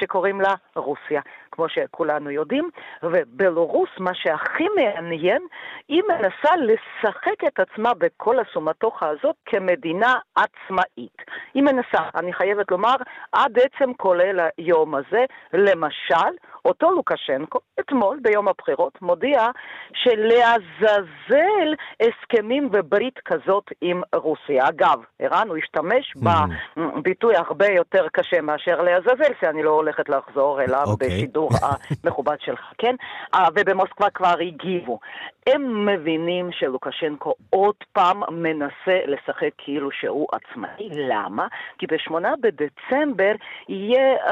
שקוראים לה רוסיה. כמו שכולנו יודעים, ובלרוס, מה שהכי מעניין, היא מנסה לשחק את עצמה בכל הסומטוחה הזאת כמדינה עצמאית. היא מנסה, אני חייבת לומר, עד עצם כולל היום הזה, למשל, אותו לוקשנקו, אתמול, ביום הבחירות, מודיע שלעזאזל הסכמים וברית כזאת עם רוסיה. אגב, ערן, הוא השתמש mm-hmm. בביטוי הרבה יותר קשה מאשר לעזאזל, שאני לא הולכת לחזור אליו okay. אוקיי. בשידור. השידור המכובד שלך, כן? אה, ובמוסקבה כבר הגיבו. הם מבינים שלוקשנקו עוד פעם מנסה לשחק כאילו שהוא עצמאי. למה? כי בשמונה בדצמבר יהיה, uh,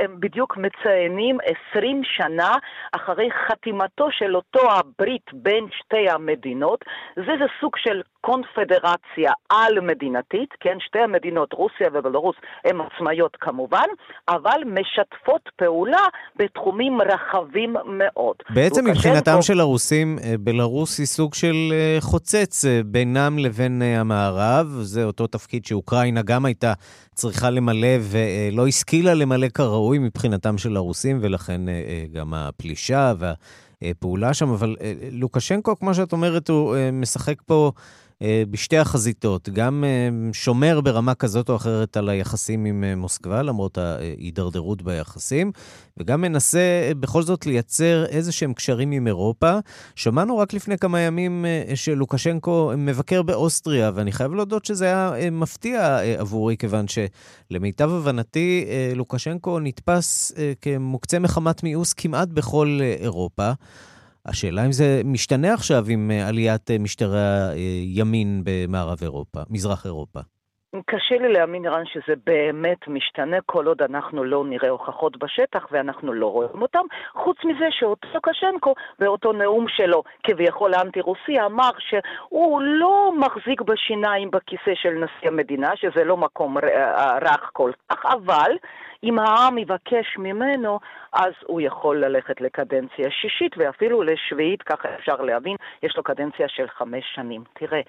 הם בדיוק מציינים עשרים שנה אחרי חתימתו של אותו הברית בין שתי המדינות. זה זה סוג של קונפדרציה על-מדינתית, כן? שתי המדינות, רוסיה ובלרוס, הן עצמאיות כמובן, אבל משתפות פעולה בתחומים רחבים מאוד. בעצם מבחינתם של הרוסים, אה, בלרוס היא סוג של אה, חוצץ אה, בינם לבין המערב. זה אותו תפקיד שאוקראינה גם הייתה צריכה למלא ולא השכילה למלא כראוי מבחינתם של הרוסים, ולכן גם הפלישה והפעולה שם. אבל לוקשנקו, כמו שאת אומרת, הוא משחק פה... אה, בשתי החזיתות, גם אה, שומר ברמה כזאת או אחרת על היחסים עם אה, מוסקבה, למרות ההידרדרות ביחסים, וגם מנסה בכל זאת לייצר איזה שהם קשרים עם אירופה. שמענו רק לפני כמה ימים שלוקשנקו מבקר באוסטריה, ואני חייב להודות שזה היה מפתיע עבורי, כיוון שלמיטב הבנתי, לוקשנקו נתפס כמוקצה מחמת מיאוס כמעט בכל אירופה. השאלה אם זה משתנה עכשיו עם אה, עליית אה, משטרי הימין במערב אירופה, מזרח אירופה. קשה לי להאמין, רן, שזה באמת משתנה כל עוד אנחנו לא נראה הוכחות בשטח ואנחנו לא רואים אותם. חוץ מזה שאותו לוקשנקו, באותו נאום שלו, כביכול האנטי-רוסי, אמר שהוא לא מחזיק בשיניים בכיסא של נשיא המדינה, שזה לא מקום רך כל כך, אבל אם העם יבקש ממנו, אז הוא יכול ללכת לקדנציה שישית ואפילו לשביעית, ככה אפשר להבין, יש לו קדנציה של חמש שנים. תראה,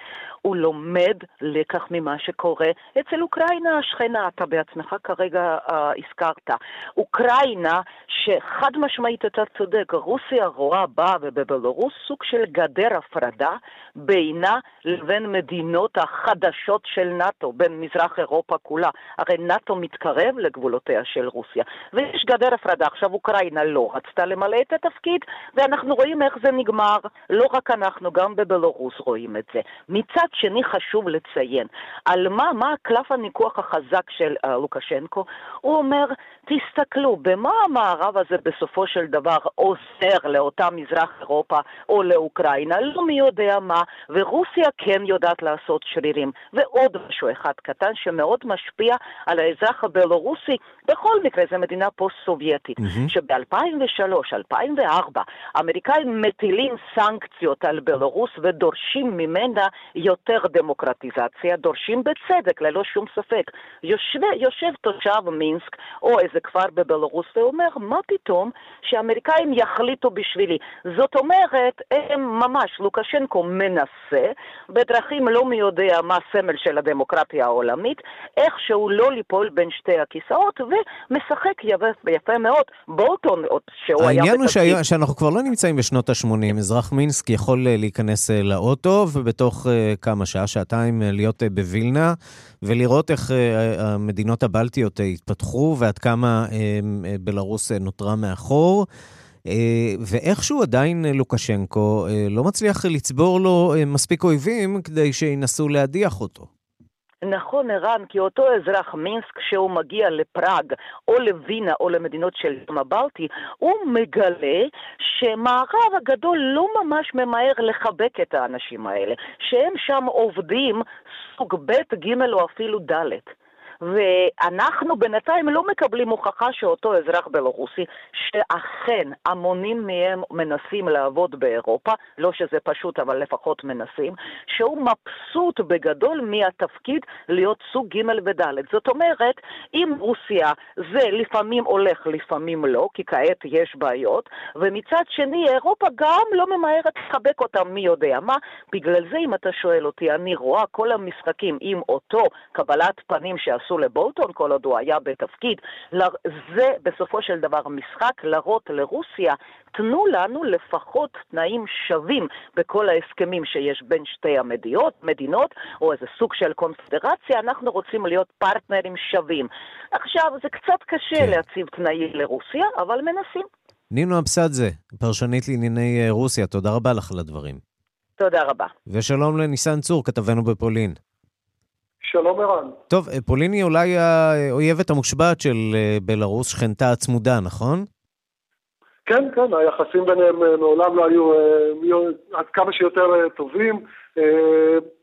הוא לומד לקח ממה שקורה אצל אוקראינה השכנה, אתה בעצמך כרגע uh, הזכרת. אוקראינה, שחד משמעית אתה צודק, רוסיה רואה בה ובבלרוס סוג של גדר הפרדה בינה לבין מדינות החדשות של נאט"ו, בין מזרח אירופה כולה. הרי נאט"ו מתקרב לגבולותיה של רוסיה, ויש גדר הפרדה. עכשיו אוקראינה לא רצתה למלא את התפקיד, ואנחנו רואים איך זה נגמר. לא רק אנחנו, גם בבלרוס רואים את זה. מצד שני חשוב לציין, על מה, מה קלף הניכוח החזק של uh, לוקשנקו? הוא אומר, תסתכלו, במה המערב הזה בסופו של דבר עוזר לאותה מזרח אירופה או לאוקראינה? לא מי יודע מה, ורוסיה כן יודעת לעשות שרירים. ועוד משהו אחד קטן שמאוד משפיע על האזרח הבלורוסי, בכל מקרה זו מדינה פוסט-סובייטית, mm-hmm. שב-2003, 2004, האמריקאים מטילים סנקציות על בלרוס ודורשים ממנה יותר דמוקרטיזציה, דורשים בצדק, ללא שום ספק. יושב, יושב תושב מינסק או איזה כפר בבלרוס ואומר, מה פתאום שהאמריקאים יחליטו בשבילי? זאת אומרת, הם ממש, לוקשנקו מנסה, בדרכים לא מי יודע מה הסמל של הדמוקרטיה העולמית, איכשהו לא ליפול בין שתי הכיסאות, ומשחק יפה, יפה מאוד. בולטון, שהוא היה... העניין הוא שאנחנו כבר לא נמצאים בשנות ה-80. אזרח מינסק יכול אה, להיכנס אה, לאוטו, ובתוך uh, כמה שעה, שעתיים, להיות בווילנה, ולראות איך המדינות הבלטיות התפתחו, ועד כמה בלרוס נותרה מאחור. ואיכשהו עדיין לוקשנקו לא מצליח לצבור לו מספיק אויבים כדי שינסו להדיח אותו. נכון, ערן, כי אותו אזרח מינסק, כשהוא מגיע לפראג, או לווינה, או למדינות של ים הבלטי, הוא מגלה שמערב הגדול לא ממש ממהר לחבק את האנשים האלה, שהם שם עובדים סוג ב', ג' או אפילו ד'. ואנחנו בינתיים לא מקבלים הוכחה שאותו אזרח בלרוסי, שאכן המונים מהם מנסים לעבוד באירופה, לא שזה פשוט אבל לפחות מנסים, שהוא מבסוט בגדול מהתפקיד להיות סוג ג' וד'. זאת אומרת, אם רוסיה זה לפעמים הולך, לפעמים לא, כי כעת יש בעיות, ומצד שני אירופה גם לא ממהרת לחבק אותם מי יודע מה, בגלל זה אם אתה שואל אותי, אני רואה כל המשחקים עם אותו קבלת פנים שעשו עשו לבולטון כל עוד הוא היה בתפקיד. זה בסופו של דבר משחק להראות לרוסיה, תנו לנו לפחות תנאים שווים בכל ההסכמים שיש בין שתי המדינות, מדינות, או איזה סוג של קונפדרציה, אנחנו רוצים להיות פרטנרים שווים. עכשיו, זה קצת קשה כן. להציב תנאים לרוסיה, אבל מנסים. נינו אבסדזה, פרשנית לענייני אה, רוסיה, תודה רבה לך על הדברים. תודה רבה. ושלום לניסן צור, כתבנו בפולין. שלום ערן. טוב, אה, פולין היא אולי האויבת המושבעת של אה, בלרוס, שכנתה הצמודה, נכון? כן, כן, היחסים ביניהם אה, מעולם לא היו עד כמה שיותר טובים.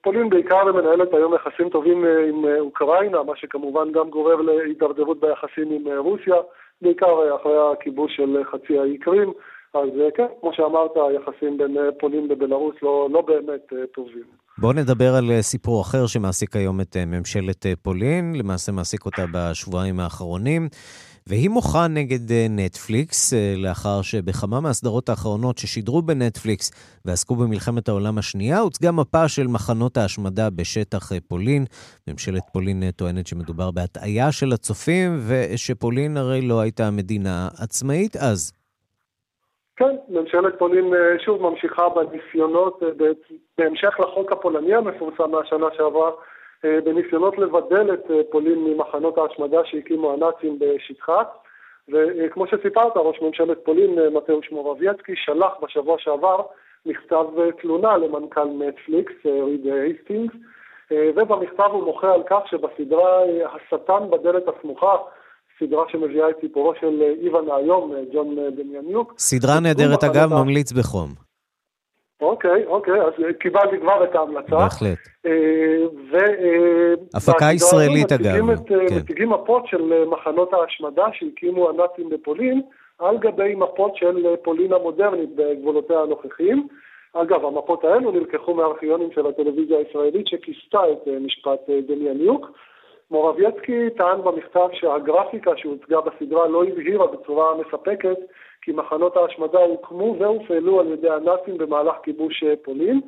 פולין בעיקר מנהלת היום יחסים טובים עם אוקראינה, מה שכמובן גם גורר להידרדרות ביחסים עם רוסיה, בעיקר אחרי הכיבוש של חצי האי קרים. אז כן, כמו שאמרת, היחסים בין פולין ובלרוס לא, לא באמת טובים. בואו נדבר על אה, סיפור אחר שמעסיק היום את אה, ממשלת אה, פולין, למעשה מעסיק אותה בשבועיים האחרונים. והיא מוחה נגד נטפליקס, לאחר שבכמה מהסדרות האחרונות ששידרו בנטפליקס ועסקו במלחמת העולם השנייה, הוצגה מפה של מחנות ההשמדה בשטח פולין. ממשלת פולין טוענת שמדובר בהטעיה של הצופים, ושפולין הרי לא הייתה מדינה עצמאית אז. כן, ממשלת פולין שוב ממשיכה בניסיונות, בהמשך לחוק הפולני המפורסם מהשנה שעברה, בניסיונות לבדל את פולין ממחנות ההשמדה שהקימו הנאצים בשטחה. וכמו שסיפרת, ראש ממשלת פולין, מתאוש מורבייצקי, שלח בשבוע שעבר מכתב תלונה למנכ"ל נטפליקס, ריד הייסטינגס, ובמכתב הוא מוחה על כך שבסדרה השטן בדלת הסמוכה, סדרה שמביאה את סיפורו של איוון האיום, ג'ון בניאניוק. סדרה נהדרת אגב, ממליץ בחום. אוקיי, אוקיי, אז קיבלתי כבר את ההמלצה. בהחלט. ו... הפקה ישראלית אגב. כן. מציגים מפות של מחנות ההשמדה שהקימו הנאצים בפולין, על גבי מפות של פולין המודרנית בגבולותיה הנוכחיים. אגב, המפות האלו נלקחו מהארכיונים של הטלוויזיה הישראלית שכיסתה את משפט דמיאניוק. מורבייצקי טען במכתב שהגרפיקה שהוצגה בסדרה לא הבהירה בצורה מספקת כי מחנות ההשמדה הוקמו והופעלו על ידי הנאצים במהלך כיבוש פולין,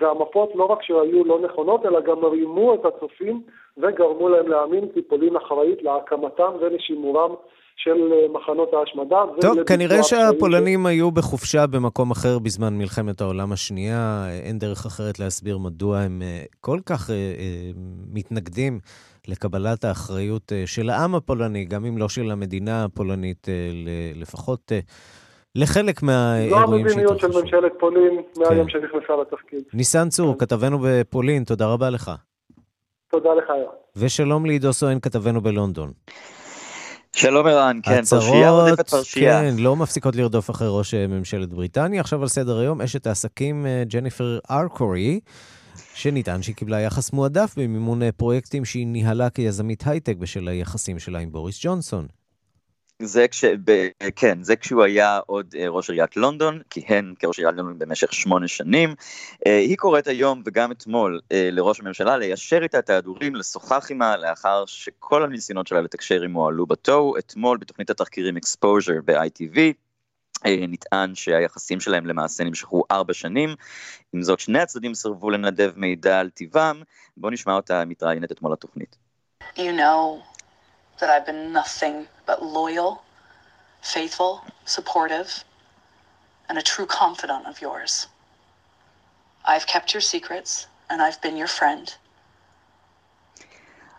והמפות לא רק שהיו לא נכונות, אלא גם רימו את הצופים וגרמו להם להאמין כי פולין אחראית להקמתם ולשימורם של מחנות ההשמדה. טוב, כנראה שהפולנים ש... היו בחופשה במקום אחר בזמן מלחמת העולם השנייה. אין דרך אחרת להסביר מדוע הם כל כך מתנגדים לקבלת האחריות אה, של העם הפולני, גם אם לא של המדינה הפולנית, אה, לפחות אה, לחלק מהאירועים שהתרחשו. זו המדיניות של ממשלת פולין מהיום כן. שנכנסה לתפקיד. ניסן צור, כן. כתבנו בפולין, תודה רבה לך. תודה לך, יואב. ושלום לעידו סואן, כתבנו בלונדון. שלום ערן, כן, פרשייה רודפת פרשייה. כן, לא מפסיקות לרדוף אחרי ראש ממשלת בריטניה. עכשיו על סדר היום, אשת העסקים ג'ניפר ארקורי. שנטען שהיא קיבלה יחס מועדף במימון אה, פרויקטים שהיא ניהלה כיזמית הייטק בשל היחסים שלה עם בוריס ג'ונסון. זה כש... ב... כן, זה כשהוא היה עוד אה, ראש עיריית לונדון, כיהן כראש עיריית לונדון במשך שמונה שנים. אה, היא קוראת היום וגם אתמול לראש הממשלה ליישר איתה את ההדורים, לשוחח עימה לאחר שכל הניסיונות שלה לתקשר עמו עלו בתוהו. אתמול בתוכנית התחקירים exposure ב-ITV, נטען שהיחסים שלהם למעשה נמשכו ארבע שנים, עם זאת שני הצדדים סירבו לנדב מידע על טיבם, בואו נשמע אותה מתראיינת אתמול לתוכנית. You know that I've been nothing but loyal, faithful, supportive, and a true confidant of yours. I've kept your secrets, and I've been your friend.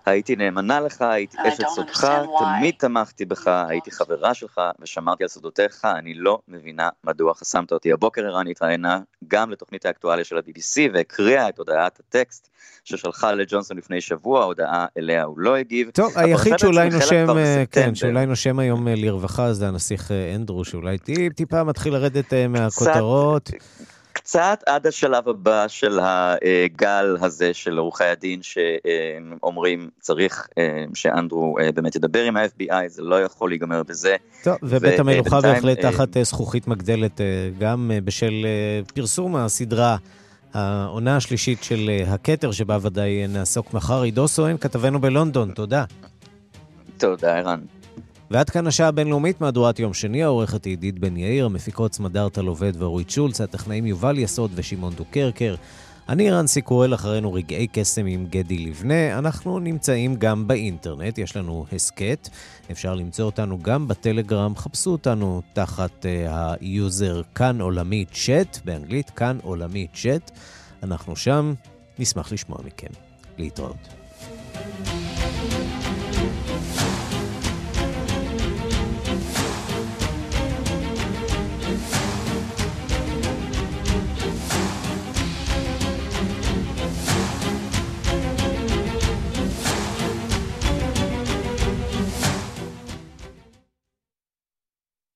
הייתי נאמנה לך, הייתי אשת סודך, תמיד תמכתי בך, הייתי חברה שלך ושמרתי על סודותיך, אני לא מבינה מדוע חסמת אותי. הבוקר ערן התראיינה גם לתוכנית האקטואליה של ה-BBC והקריאה את הודעת הטקסט ששלחה לג'ונסון לפני שבוע, הודעה אליה הוא לא הגיב. טוב, היחיד שאולי נושם, אה, כן, שאולי נושם היום אה, לרווחה זה הנסיך אה, אנדרו, שאולי טיפה מתחיל לרדת מהכותרות. קצת עד השלב הבא של הגל הזה של עורכי הדין שאומרים צריך אה, שאנדרו אה, באמת ידבר עם ה-FBI, זה לא יכול להיגמר בזה. טוב, ובית המלוכה בהחלט אה, תחת זכוכית מגדלת, גם בשל פרסום הסדרה. העונה השלישית של הכתר, שבה ודאי נעסוק מחר. עידו סואן, כתבנו בלונדון, תודה. תודה, ערן. ועד כאן השעה הבינלאומית, מהדורת יום שני, העורכת עידית בן יאיר, המפיקות סמדארטה לובד ואורית שולץ, הטכנאים יובל יסוד ושמעון דוקרקר. אני רנסי קורל, אחרינו רגעי קסם עם גדי לבנה. אנחנו נמצאים גם באינטרנט, יש לנו הסכת. אפשר למצוא אותנו גם בטלגרם, חפשו אותנו תחת אה, ה user כאן עולמי צ'אט, באנגלית כאן עולמי צ'אט. אנחנו שם, נשמח לשמוע מכם. להתראות.